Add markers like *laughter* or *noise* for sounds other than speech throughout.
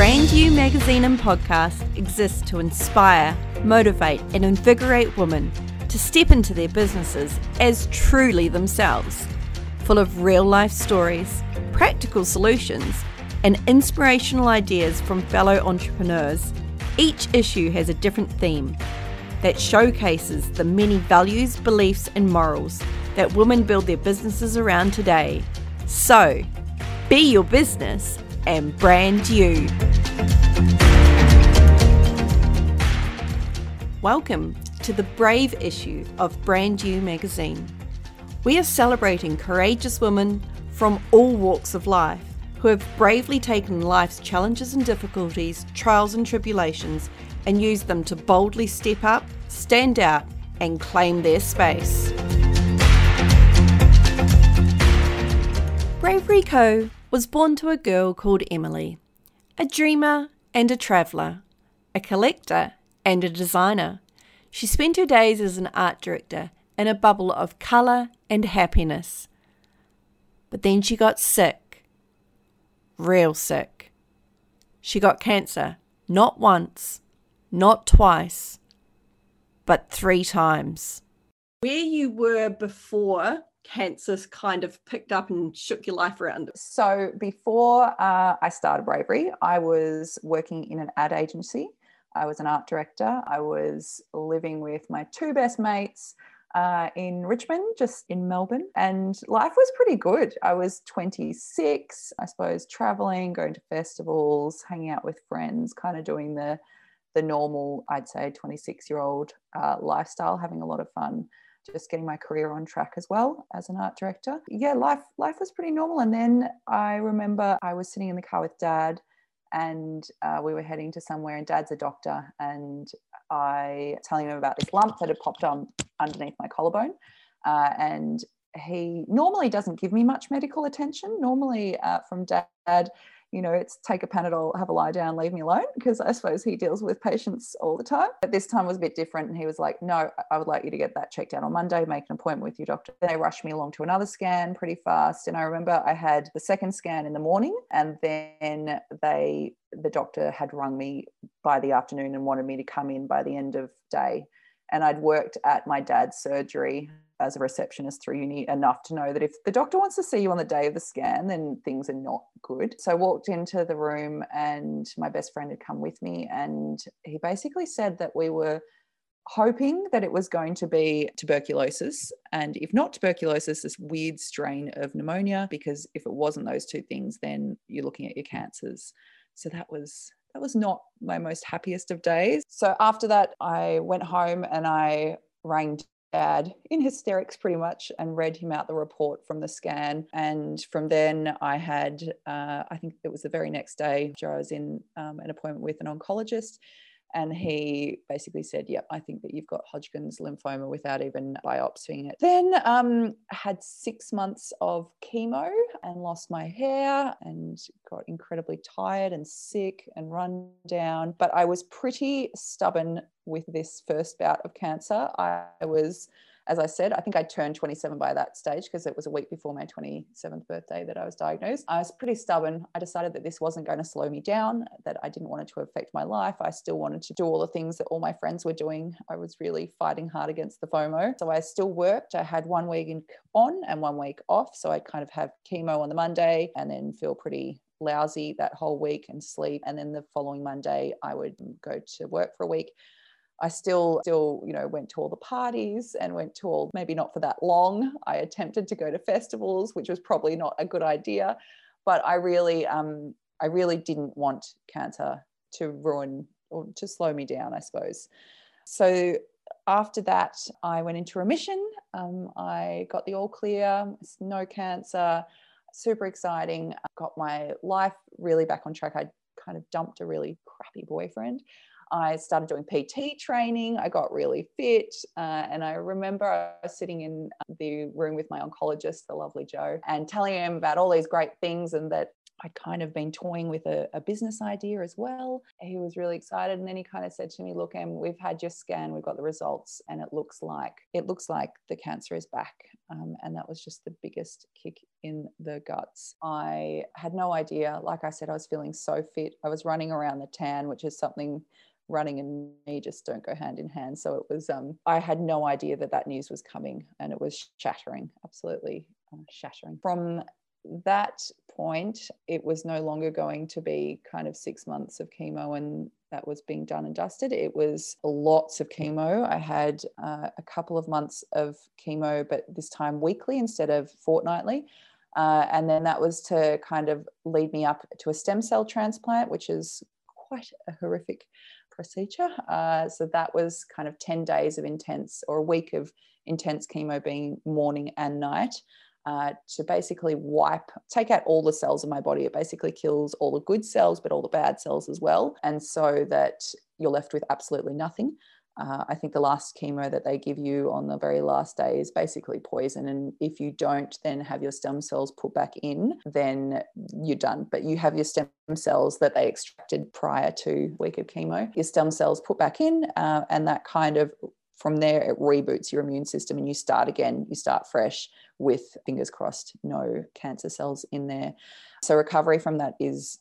Brand You magazine and podcast exists to inspire, motivate, and invigorate women to step into their businesses as truly themselves, full of real life stories, practical solutions, and inspirational ideas from fellow entrepreneurs. Each issue has a different theme that showcases the many values, beliefs, and morals that women build their businesses around today. So, be your business and brand you. Welcome to the Brave issue of Brand You magazine. We are celebrating courageous women from all walks of life who have bravely taken life's challenges and difficulties, trials and tribulations, and used them to boldly step up, stand out, and claim their space. Bravery Co. was born to a girl called Emily, a dreamer and a traveller, a collector and a designer. She spent her days as an art director in a bubble of colour and happiness. But then she got sick. Real sick. She got cancer, not once, not twice, but three times. Where you were before cancer kind of picked up and shook your life around? So before uh, I started Bravery, I was working in an ad agency. I was an art director. I was living with my two best mates uh, in Richmond, just in Melbourne, and life was pretty good. I was 26, I suppose, traveling, going to festivals, hanging out with friends, kind of doing the the normal, I'd say, 26 year old uh, lifestyle, having a lot of fun just getting my career on track as well as an art director. Yeah, life life was pretty normal. And then I remember I was sitting in the car with dad and uh, we were heading to somewhere and dad's a doctor and I telling him about this lump that had popped on underneath my collarbone. Uh, and he normally doesn't give me much medical attention. Normally, uh, from dad, you know, it's take a Panadol, have a lie down, leave me alone, because I suppose he deals with patients all the time. But this time was a bit different. And he was like, no, I would like you to get that checked out on Monday, make an appointment with your doctor. They rushed me along to another scan pretty fast. And I remember I had the second scan in the morning, and then they, the doctor had rung me by the afternoon and wanted me to come in by the end of day. And I'd worked at my dad's surgery as a receptionist through uni enough to know that if the doctor wants to see you on the day of the scan, then things are not good. So I walked into the room and my best friend had come with me and he basically said that we were hoping that it was going to be tuberculosis. And if not tuberculosis this weird strain of pneumonia because if it wasn't those two things then you're looking at your cancers. So that was that was not my most happiest of days. So after that i went home and i rang dad in hysterics pretty much and read him out the report from the scan. And from then, I had, uh, I think it was the very next day, I was in um, an appointment with an oncologist and he basically said, "Yep, I think that you've got Hodgkin's lymphoma without even biopsying it." Then um, had six months of chemo and lost my hair and got incredibly tired and sick and run down. But I was pretty stubborn with this first bout of cancer. I was as I said, I think I turned 27 by that stage because it was a week before my 27th birthday that I was diagnosed. I was pretty stubborn. I decided that this wasn't going to slow me down, that I didn't want it to affect my life. I still wanted to do all the things that all my friends were doing. I was really fighting hard against the FOMO. So I still worked. I had one week on and one week off. So I kind of have chemo on the Monday and then feel pretty lousy that whole week and sleep. And then the following Monday, I would go to work for a week. I still still you know went to all the parties and went to all maybe not for that long. I attempted to go to festivals, which was probably not a good idea, but I really um, I really didn't want cancer to ruin or to slow me down, I suppose. So after that, I went into remission. Um, I got the all clear, no cancer, super exciting. I got my life really back on track. I kind of dumped a really crappy boyfriend. I started doing PT training. I got really fit. Uh, and I remember I was sitting in the room with my oncologist, the lovely Joe, and telling him about all these great things and that I'd kind of been toying with a, a, business idea as well. He was really excited, and then he kind of said to me, "Look, Em, we've had your scan, we've got the results, and it looks like it looks like the cancer is back." Um, and that was just the biggest kick in the guts. I had no idea. Like I said, I was feeling so fit. I was running around the tan, which is something running and me just don't go hand in hand. So it was, um, I had no idea that that news was coming and it was shattering, absolutely uh, shattering. From that point, it was no longer going to be kind of six months of chemo and that was being done and dusted. It was lots of chemo. I had uh, a couple of months of chemo, but this time weekly instead of fortnightly. Uh, and then that was to kind of lead me up to a stem cell transplant, which is quite a horrific procedure. Uh, so that was kind of 10 days of intense or a week of intense chemo being morning and night uh, to basically wipe, take out all the cells in my body. It basically kills all the good cells, but all the bad cells as well. And so that you're left with absolutely nothing. Uh, I think the last chemo that they give you on the very last day is basically poison. And if you don't then have your stem cells put back in, then you're done. But you have your stem cells that they extracted prior to week of chemo, your stem cells put back in, uh, and that kind of from there it reboots your immune system and you start again you start fresh with fingers crossed no cancer cells in there so recovery from that is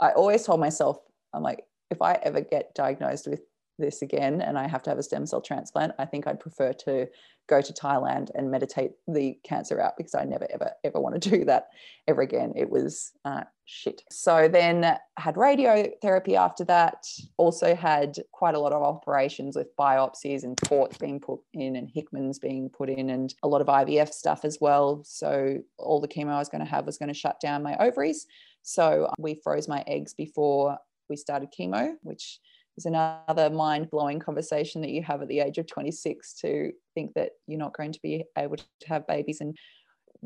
i always told myself i'm like if i ever get diagnosed with this again and I have to have a stem cell transplant, I think I'd prefer to go to Thailand and meditate the cancer out because I never, ever, ever want to do that ever again. It was uh, shit. So then had radiotherapy after that, also had quite a lot of operations with biopsies and ports being put in and Hickman's being put in and a lot of IVF stuff as well. So all the chemo I was going to have was going to shut down my ovaries. So we froze my eggs before we started chemo, which is another mind blowing conversation that you have at the age of 26 to think that you're not going to be able to have babies and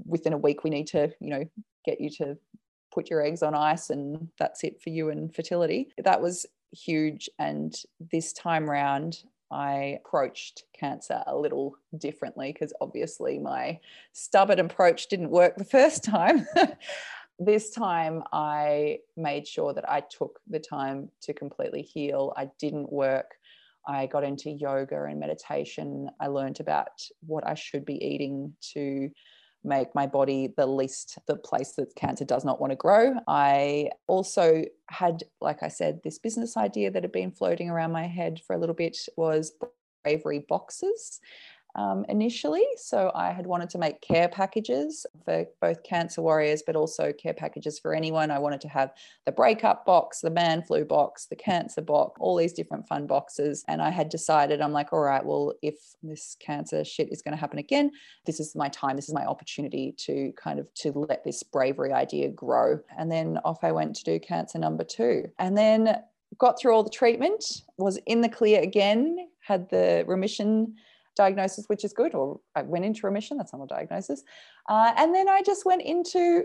within a week we need to you know get you to put your eggs on ice and that's it for you and fertility that was huge and this time round I approached cancer a little differently because obviously my stubborn approach didn't work the first time. *laughs* this time I made sure that I took the time to completely heal. I didn't work. I got into yoga and meditation. I learned about what I should be eating to make my body the least the place that cancer does not want to grow. I also had, like I said, this business idea that had been floating around my head for a little bit was bravery boxes um, initially. So I had wanted to make care packages for both cancer warriors, but also care packages for anyone. I wanted to have the breakup box, the man flu box, the cancer box, all these different fun boxes. And I had decided, I'm like, all right, well, if this cancer shit is going to happen again, this is my time. This is my opportunity to kind of to let this bravery idea grow. And then off I went to do cancer number two. And then got through all the treatment, was in the clear again, had the remission diagnosis, which is good, or I went into remission. That's not a diagnosis. Uh, and then I just went into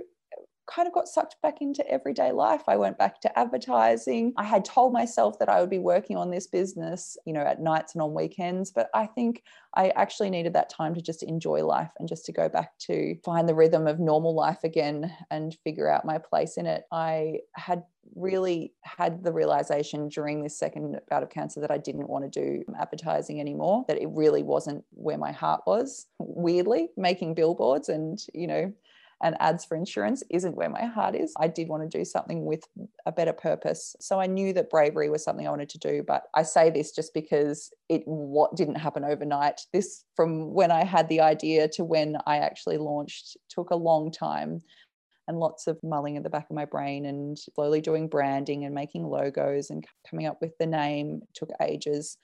kind of got sucked back into everyday life. I went back to advertising. I had told myself that I would be working on this business, you know, at nights and on weekends, but I think I actually needed that time to just enjoy life and just to go back to find the rhythm of normal life again and figure out my place in it. I had really had the realization during this second bout of cancer that I didn't want to do advertising anymore, that it really wasn't where my heart was. Weirdly, making billboards and, you know, and ads for insurance isn't where my heart is. I did want to do something with a better purpose. So I knew that bravery was something I wanted to do. But I say this just because it what didn't happen overnight. This from when I had the idea to when I actually launched took a long time and lots of mulling in the back of my brain and slowly doing branding and making logos and coming up with the name it took ages.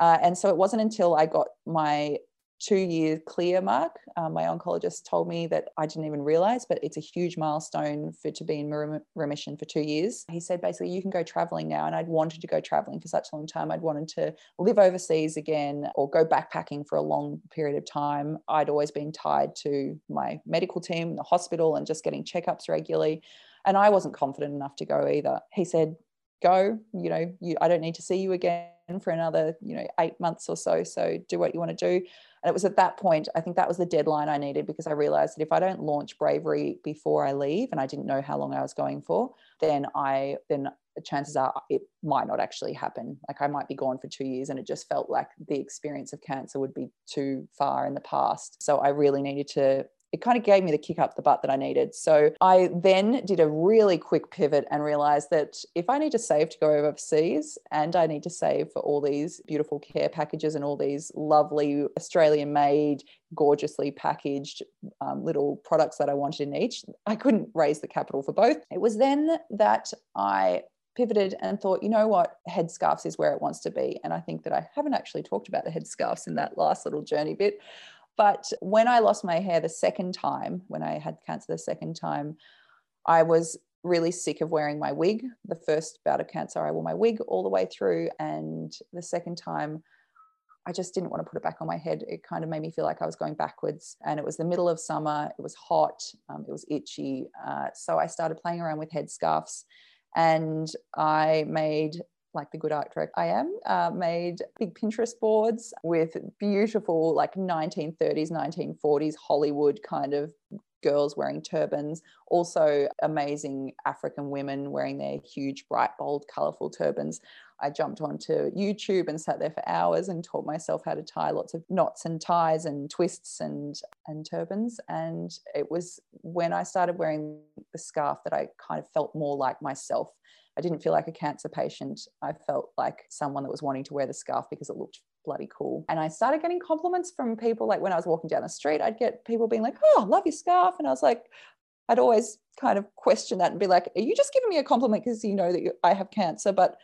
Uh, and so it wasn't until I got my two year clear mark. Um, my oncologist told me that I didn't even realize, but it's a huge milestone for to be in remission for two years. He said basically you can go traveling now, and I'd wanted to go traveling for such a long time. I'd wanted to live overseas again or go backpacking for a long period of time. I'd always been tied to my medical team, the hospital, and just getting checkups regularly. And I wasn't confident enough to go either. He said, "Go. You know, you, I don't need to see you again." for another you know eight months or so so do what you want to do And it was at that point, I think that was the deadline I needed because I realized that if I don't launch bravery before I leave, and I didn't know how long I was going for, then I then chances are it might not actually happen. Like I might be gone for two years, and it just felt like the experience of cancer would be too far in the past. So I really needed to it kind of gave me the kick up the butt that I needed. So I then did a really quick pivot and realized that if I need to save to go overseas and I need to save for all these beautiful care packages and all these lovely Australian made, gorgeously packaged um, little products that I wanted in each, I couldn't raise the capital for both. It was then that I pivoted and thought, you know what, headscarves is where it wants to be. And I think that I haven't actually talked about the headscarves in that last little journey bit. But when I lost my hair the second time, when I had cancer the second time, I was really sick of wearing my wig. The first bout of cancer, I wore my wig all the way through. And the second time, I just didn't want to put it back on my head. It kind of made me feel like I was going backwards. And it was the middle of summer, it was hot, um, it was itchy. Uh, so I started playing around with headscarves and I made like the good art director I am, uh, made big Pinterest boards with beautiful, like 1930s, 1940s Hollywood kind of girls wearing turbans, also amazing African women wearing their huge, bright, bold, colorful turbans. I jumped onto YouTube and sat there for hours and taught myself how to tie lots of knots and ties and twists and and turbans. And it was when I started wearing the scarf that I kind of felt more like myself I didn't feel like a cancer patient. I felt like someone that was wanting to wear the scarf because it looked bloody cool. And I started getting compliments from people like when I was walking down the street, I'd get people being like, Oh, love your scarf. And I was like, I'd always kind of question that and be like, Are you just giving me a compliment because you know that you, I have cancer? But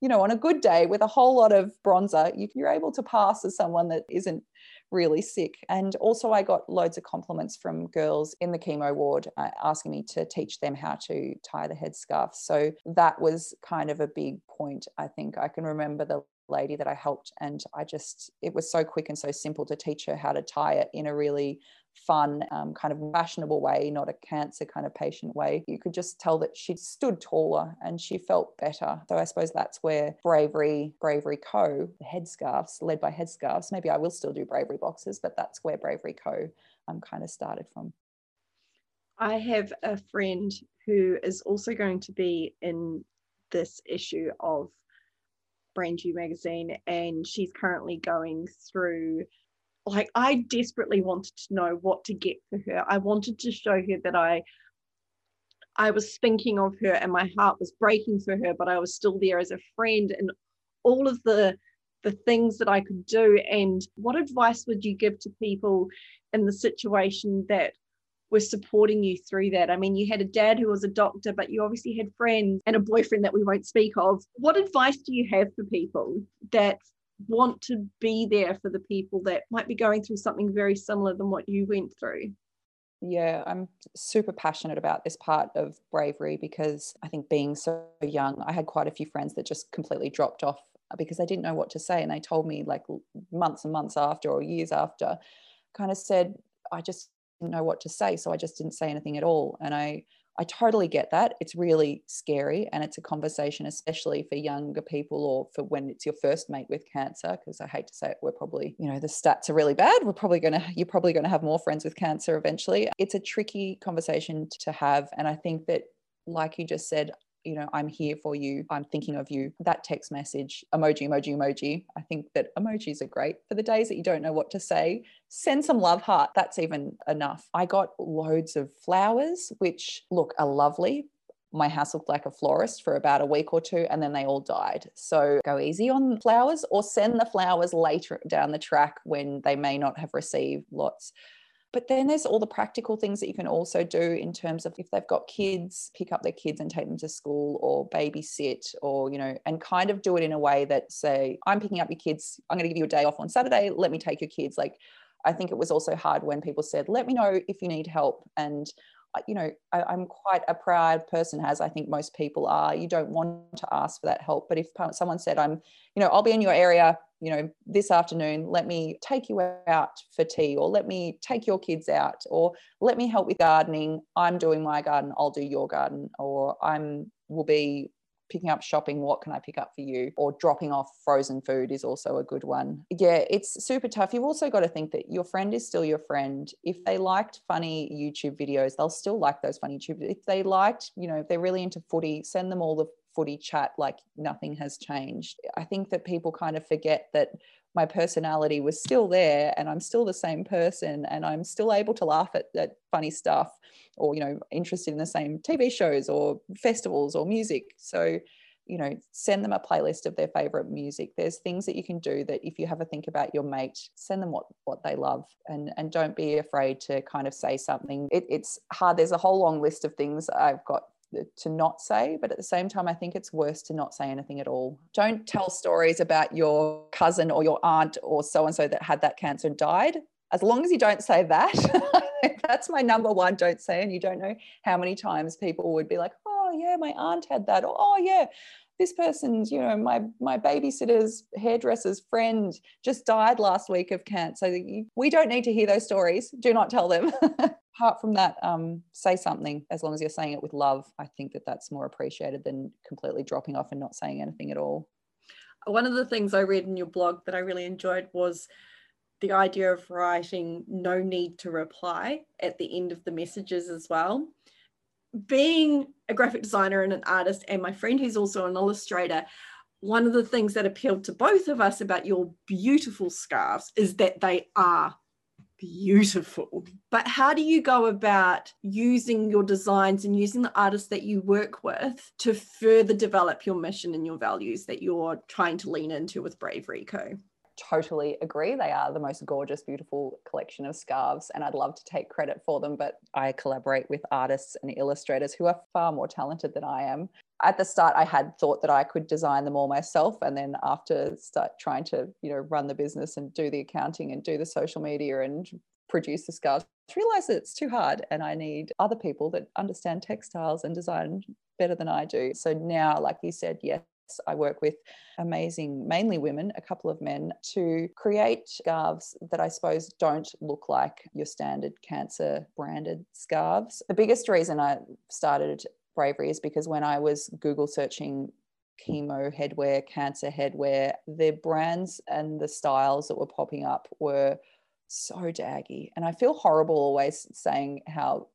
you know, on a good day with a whole lot of bronzer, you, you're able to pass as someone that isn't really sick. And also, I got loads of compliments from girls in the chemo ward uh, asking me to teach them how to tie the headscarf. So that was kind of a big point. I think I can remember the lady that I helped, and I just, it was so quick and so simple to teach her how to tie it in a really fun, um, kind of fashionable way, not a cancer kind of patient way. You could just tell that she stood taller and she felt better. So I suppose that's where Bravery, Bravery Co, the headscarves, led by headscarves, maybe I will still do Bravery boxes, but that's where Bravery Co um, kind of started from. I have a friend who is also going to be in this issue of Brand You magazine, and she's currently going through like I desperately wanted to know what to get for her. I wanted to show her that I I was thinking of her and my heart was breaking for her, but I was still there as a friend and all of the the things that I could do. And what advice would you give to people in the situation that were supporting you through that? I mean, you had a dad who was a doctor, but you obviously had friends and a boyfriend that we won't speak of. What advice do you have for people that want to be there for the people that might be going through something very similar than what you went through. Yeah, I'm super passionate about this part of bravery because I think being so young, I had quite a few friends that just completely dropped off because they didn't know what to say. And they told me, like, months and months after or years after, kind of said, I just didn't know what to say. So I just didn't say anything at all. And I, I totally get that. It's really scary and it's a conversation, especially for younger people or for when it's your first mate with cancer. Because I hate to say it, we're probably, you know, the stats are really bad. We're probably going *laughs* to, you're probably going to have more friends with cancer eventually. It's a tricky conversation to have. And I think that, like you just said, you know, I'm here for you. I'm thinking of you. That text message, emoji, emoji, emoji. I think that emojis are great for the days that you don't know what to say. Send some love heart. That's even enough. I got loads of flowers, which look are lovely. My house looked like a florist for about a week or two, and then they all died. So go easy on flowers or send the flowers later down the track when they may not have received lots. But then there's all the practical things that you can also do in terms of if they've got kids, pick up their kids and take them to school or babysit or, you know, and kind of do it in a way that say, I'm picking up your kids, I'm going to give you a day off on Saturday, let me take your kids. Like, I think it was also hard when people said, let me know if you need help. And uh, you know, I, am quite a proud person, as I think most people are. You don't want to ask for that help. But if someone said, I'm, you know, I'll be in your area, you know, this afternoon, let me take you out for tea, or let me take your kids out, or let me help with gardening. I'm doing my garden, I'll do your garden, or I'm will be picking up shopping, what can I pick up for you? Or dropping off frozen food is also a good one. Yeah, it's super tough. You've also got to think that your friend is still your friend. If they liked funny YouTube videos, they'll still like those funny YouTube. If they liked, you know, if they're really into footy, send them all the footy chat like nothing has changed. I think that people kind of forget that my personality was still there and I'm still the same person and I'm still able to laugh at, at funny stuff or, you know, interested in the same TV shows or festivals or music. So, you know, send them a playlist of their favorite music. There's things that you can do that if you have a think about your mate, send them what what they love and and don't be afraid to kind of say something. It, it's hard. There's a whole long list of things I've got to not say, but at the same time, I think it's worse to not say anything at all. Don't tell stories about your cousin or your aunt or so and so that had that cancer and died. As long as you don't say that, *laughs* that's my number one. Don't say, and you don't know how many times people would be like, "Oh yeah, my aunt had that," or "Oh yeah, this person's, you know, my my babysitter's hairdresser's friend just died last week of cancer. So we don't need to hear those stories. Do not tell them. *laughs* Apart from that, um, say something as long as you're saying it with love. I think that that's more appreciated than completely dropping off and not saying anything at all. One of the things I read in your blog that I really enjoyed was the idea of writing no need to reply at the end of the messages as well being a graphic designer and an artist, and my friend who's also an illustrator, one of the things that appealed to both of us about your beautiful scarves is that they are beautiful. But how do you go about using your designs and using the artists that you work with to further develop your mission and your values that you're trying to lean into with Bravery Co? Totally agree. They are the most gorgeous, beautiful collection of scarves, and I'd love to take credit for them. But I collaborate with artists and illustrators who are far more talented than I am. At the start, I had thought that I could design them all myself, and then after start trying to, you know, run the business and do the accounting and do the social media and produce the scarves, realize that it's too hard, and I need other people that understand textiles and design better than I do. So now, like you said, yes, I work with amazing, mainly women, a couple of men, to create scarves that I suppose don't look like your standard cancer branded scarves. The biggest reason I started Bravery is because when I was Google searching chemo headwear, cancer headwear, the brands and the styles that were popping up were so daggy. And I feel horrible always saying how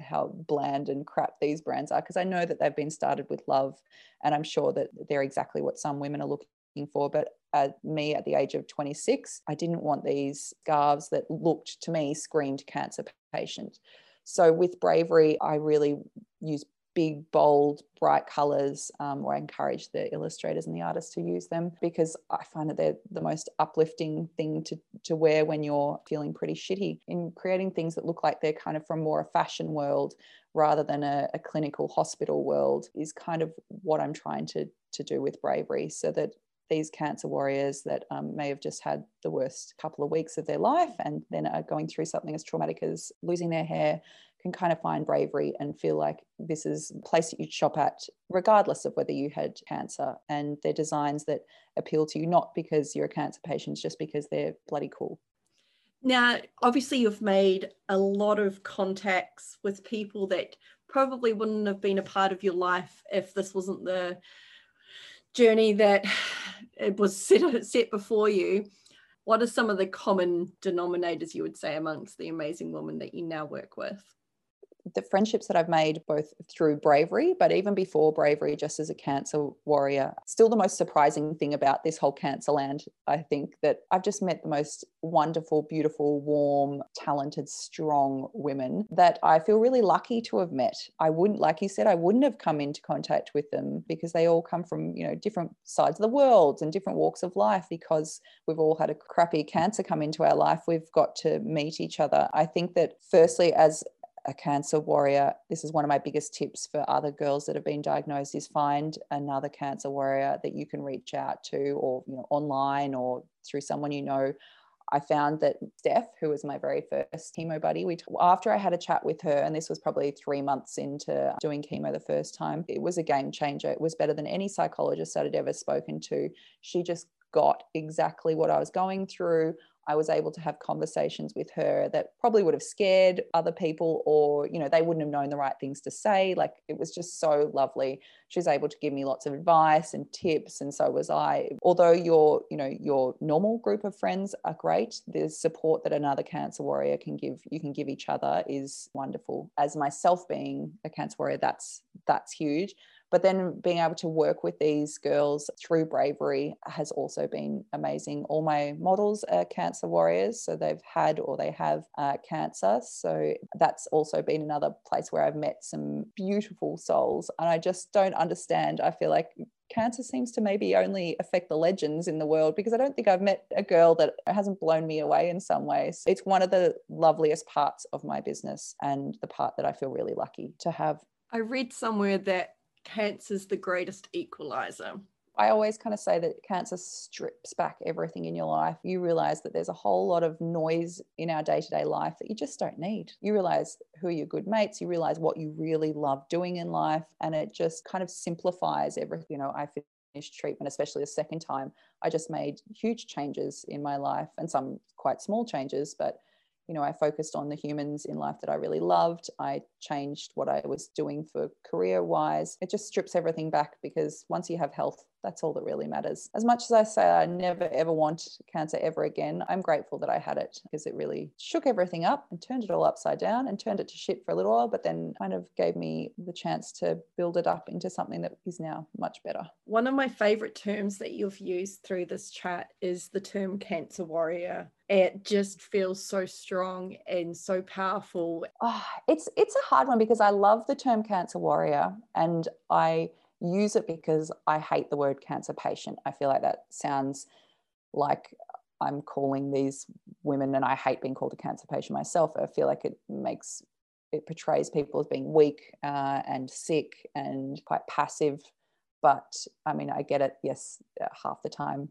how bland and crap these brands are because I know that they've been started with love and I'm sure that they're exactly what some women are looking for. But at me at the age of 26, I didn't want these scarves that looked to me screamed cancer patient. So with bravery, I really use big, bold, bright colors, um, or I encourage the illustrators and the artists to use them because I find that they're the most uplifting thing to, to wear when you're feeling pretty shitty. In creating things that look like they're kind of from more a fashion world rather than a, a clinical hospital world is kind of what I'm trying to, to do with bravery so that these cancer warriors that um, may have just had the worst couple of weeks of their life and then are going through something as traumatic as losing their hair can kind of find bravery and feel like this is a place that you'd shop at, regardless of whether you had cancer. And they're designs that appeal to you, not because you're a cancer patient, just because they're bloody cool. Now, obviously, you've made a lot of contacts with people that probably wouldn't have been a part of your life if this wasn't the journey that it was set, set before you. What are some of the common denominators you would say amongst the amazing women that you now work with? The friendships that I've made both through bravery, but even before bravery, just as a cancer warrior, still the most surprising thing about this whole cancer land, I think that I've just met the most wonderful, beautiful, warm, talented, strong women that I feel really lucky to have met. I wouldn't, like you said, I wouldn't have come into contact with them because they all come from, you know, different sides of the world and different walks of life because we've all had a crappy cancer come into our life. We've got to meet each other. I think that firstly, as a cancer warrior this is one of my biggest tips for other girls that have been diagnosed is find another cancer warrior that you can reach out to or you know online or through someone you know I found that Steph, who was my very first chemo buddy, we after I had a chat with her, and this was probably three months into doing chemo the first time, it was a game changer. It was better than any psychologist that I'd ever spoken to. She just got exactly what I was going through. I was able to have conversations with her that probably would have scared other people or, you know, they wouldn't have known the right things to say. Like it was just so lovely. She was able to give me lots of advice and tips. And so was I. Although your, you know, your normal group of friends are great, the support that another cancer warrior can give, you can give each other is wonderful. As myself being a cancer warrior, that's that's huge but then being able to work with these girls through bravery has also been amazing. All my models are cancer warriors, so they've had or they have uh, cancer. So that's also been another place where I've met some beautiful souls. And I just don't understand. I feel like cancer seems to maybe only affect the legends in the world because I don't think I've met a girl that hasn't blown me away in some ways. It's one of the loveliest parts of my business and the part that I feel really lucky to have. I read somewhere that cancer's the greatest equalizer. I always kind of say that cancer strips back everything in your life. You realize that there's a whole lot of noise in our day to day life that you just don't need. You realize who are your good mates, you realize what you really love doing in life, and it just kind of simplifies everything. You know, I finished treatment, especially the second time. I just made huge changes in my life and some quite small changes, but you know, I focused on the humans in life that I really loved. I changed what I was doing for career wise. It just strips everything back because once you have health, that's all that really matters. As much as I say I never ever want cancer ever again, I'm grateful that I had it because it really shook everything up and turned it all upside down and turned it to shit for a little while, but then kind of gave me the chance to build it up into something that is now much better. One of my favorite terms that you've used through this chat is the term cancer warrior it just feels so strong and so powerful. Oh, it's it's a hard one because I love the term cancer warrior and I use it because I hate the word cancer patient. I feel like that sounds like I'm calling these women, and I hate being called a cancer patient myself. I feel like it makes it portrays people as being weak uh, and sick and quite passive. But I mean, I get it. Yes, uh, half the time,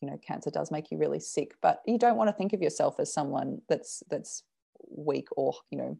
you know, cancer does make you really sick. But you don't want to think of yourself as someone that's that's weak or you know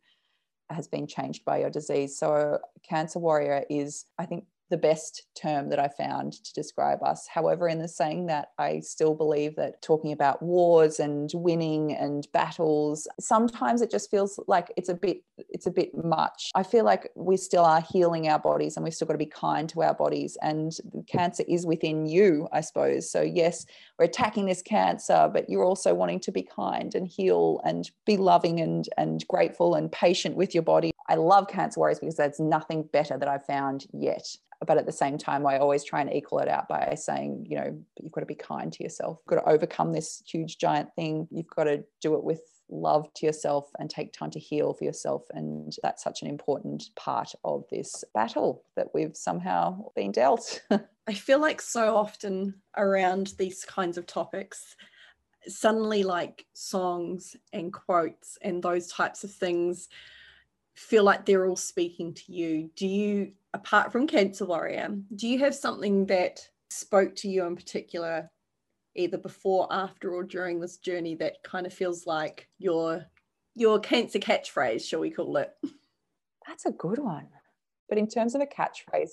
has been changed by your disease. So, cancer warrior is, I think, the best term that I found to describe us. However, in the saying that, I still believe that talking about wars and winning and battles, sometimes it just feels like it's a bit it's a bit much. I feel like we still are healing our bodies and we've still got to be kind to our bodies. And cancer is within you, I suppose. So yes, we're attacking this cancer, but you're also wanting to be kind and heal and be loving and and grateful and patient with your body. I love cancer warriors because there's nothing better that I've found yet but at the same time i always try and equal it out by saying you know you've got to be kind to yourself. You've got to overcome this huge giant thing. You've got to do it with love to yourself and take time to heal for yourself. And that's such an important part of this battle that we've somehow been dealt. *laughs* I feel like so often around these kinds of topics suddenly like songs and quotes and those types of things feel like they're all speaking to you do you apart from Cancer Warrior, do you have something that spoke to you in particular, either before, after, or during this journey that kind of feels like your your cancer catchphrase, shall we call it? That's a good one. But in terms of a catchphrase,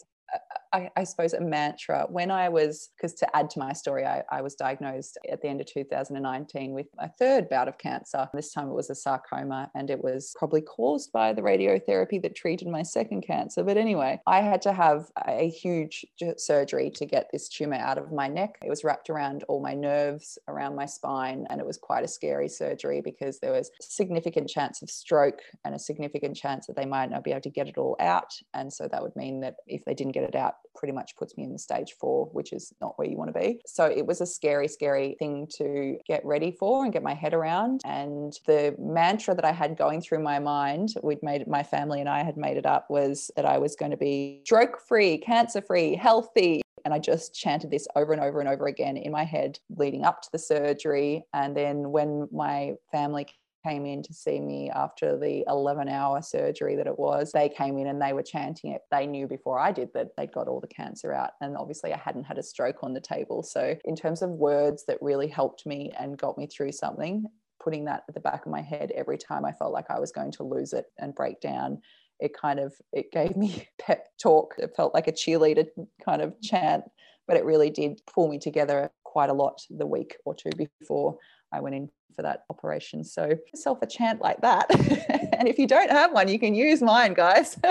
I, I, suppose a mantra when I was, because to add to my story, I, I, was diagnosed at the end of 2019 with my third bout of cancer. This time it was a sarcoma, and it was probably caused by the radiotherapy that treated my second cancer. But anyway, I had to have a huge surgery to get this tumor out of my neck. It was wrapped around all my nerves, around my spine, and it was quite a scary surgery because there was significant chance of stroke and a significant chance that they might not be able to get it all out. And so that would mean that if they didn't get it out, pretty much puts me in the stage four, which is not where you want to be. So it was a scary, scary thing to get ready for and get my head around. And the mantra that I had going through my mind, we'd made my family and I had made it up, was that I was going to be stroke free, cancer free, healthy, and I just chanted this over and over and over again in my head leading up to the surgery. And then when my family came in to see me after the 11 hour surgery that it was. They came in and they were chanting it. They knew before I did that they'd got all the cancer out. And obviously, I hadn't had a stroke on the table. So, in terms of words that really helped me and got me through something, putting that at the back of my head every time I felt like I was going to lose it and break down it kind of it gave me *laughs* pep talk it felt like a cheerleader kind of chant but it really did pull me together quite a lot the week or two before I went in for that operation. So yourself a chant like that. *laughs* and if you don't have one, you can use mine, guys. *laughs*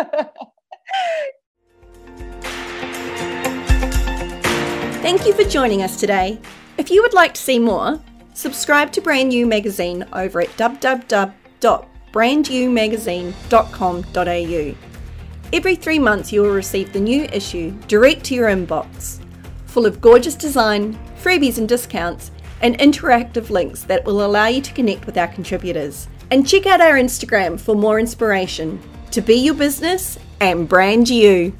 Thank you for joining us today. If you would like to see more, subscribe to Brand You Magazine over at www.brandyoumagazine.com.au. Every three months, you will receive the new issue direct to your inbox, full of gorgeous design, freebies and discounts, and interactive links that will allow you to connect with our contributors. And check out our Instagram for more inspiration to be your business and brand you.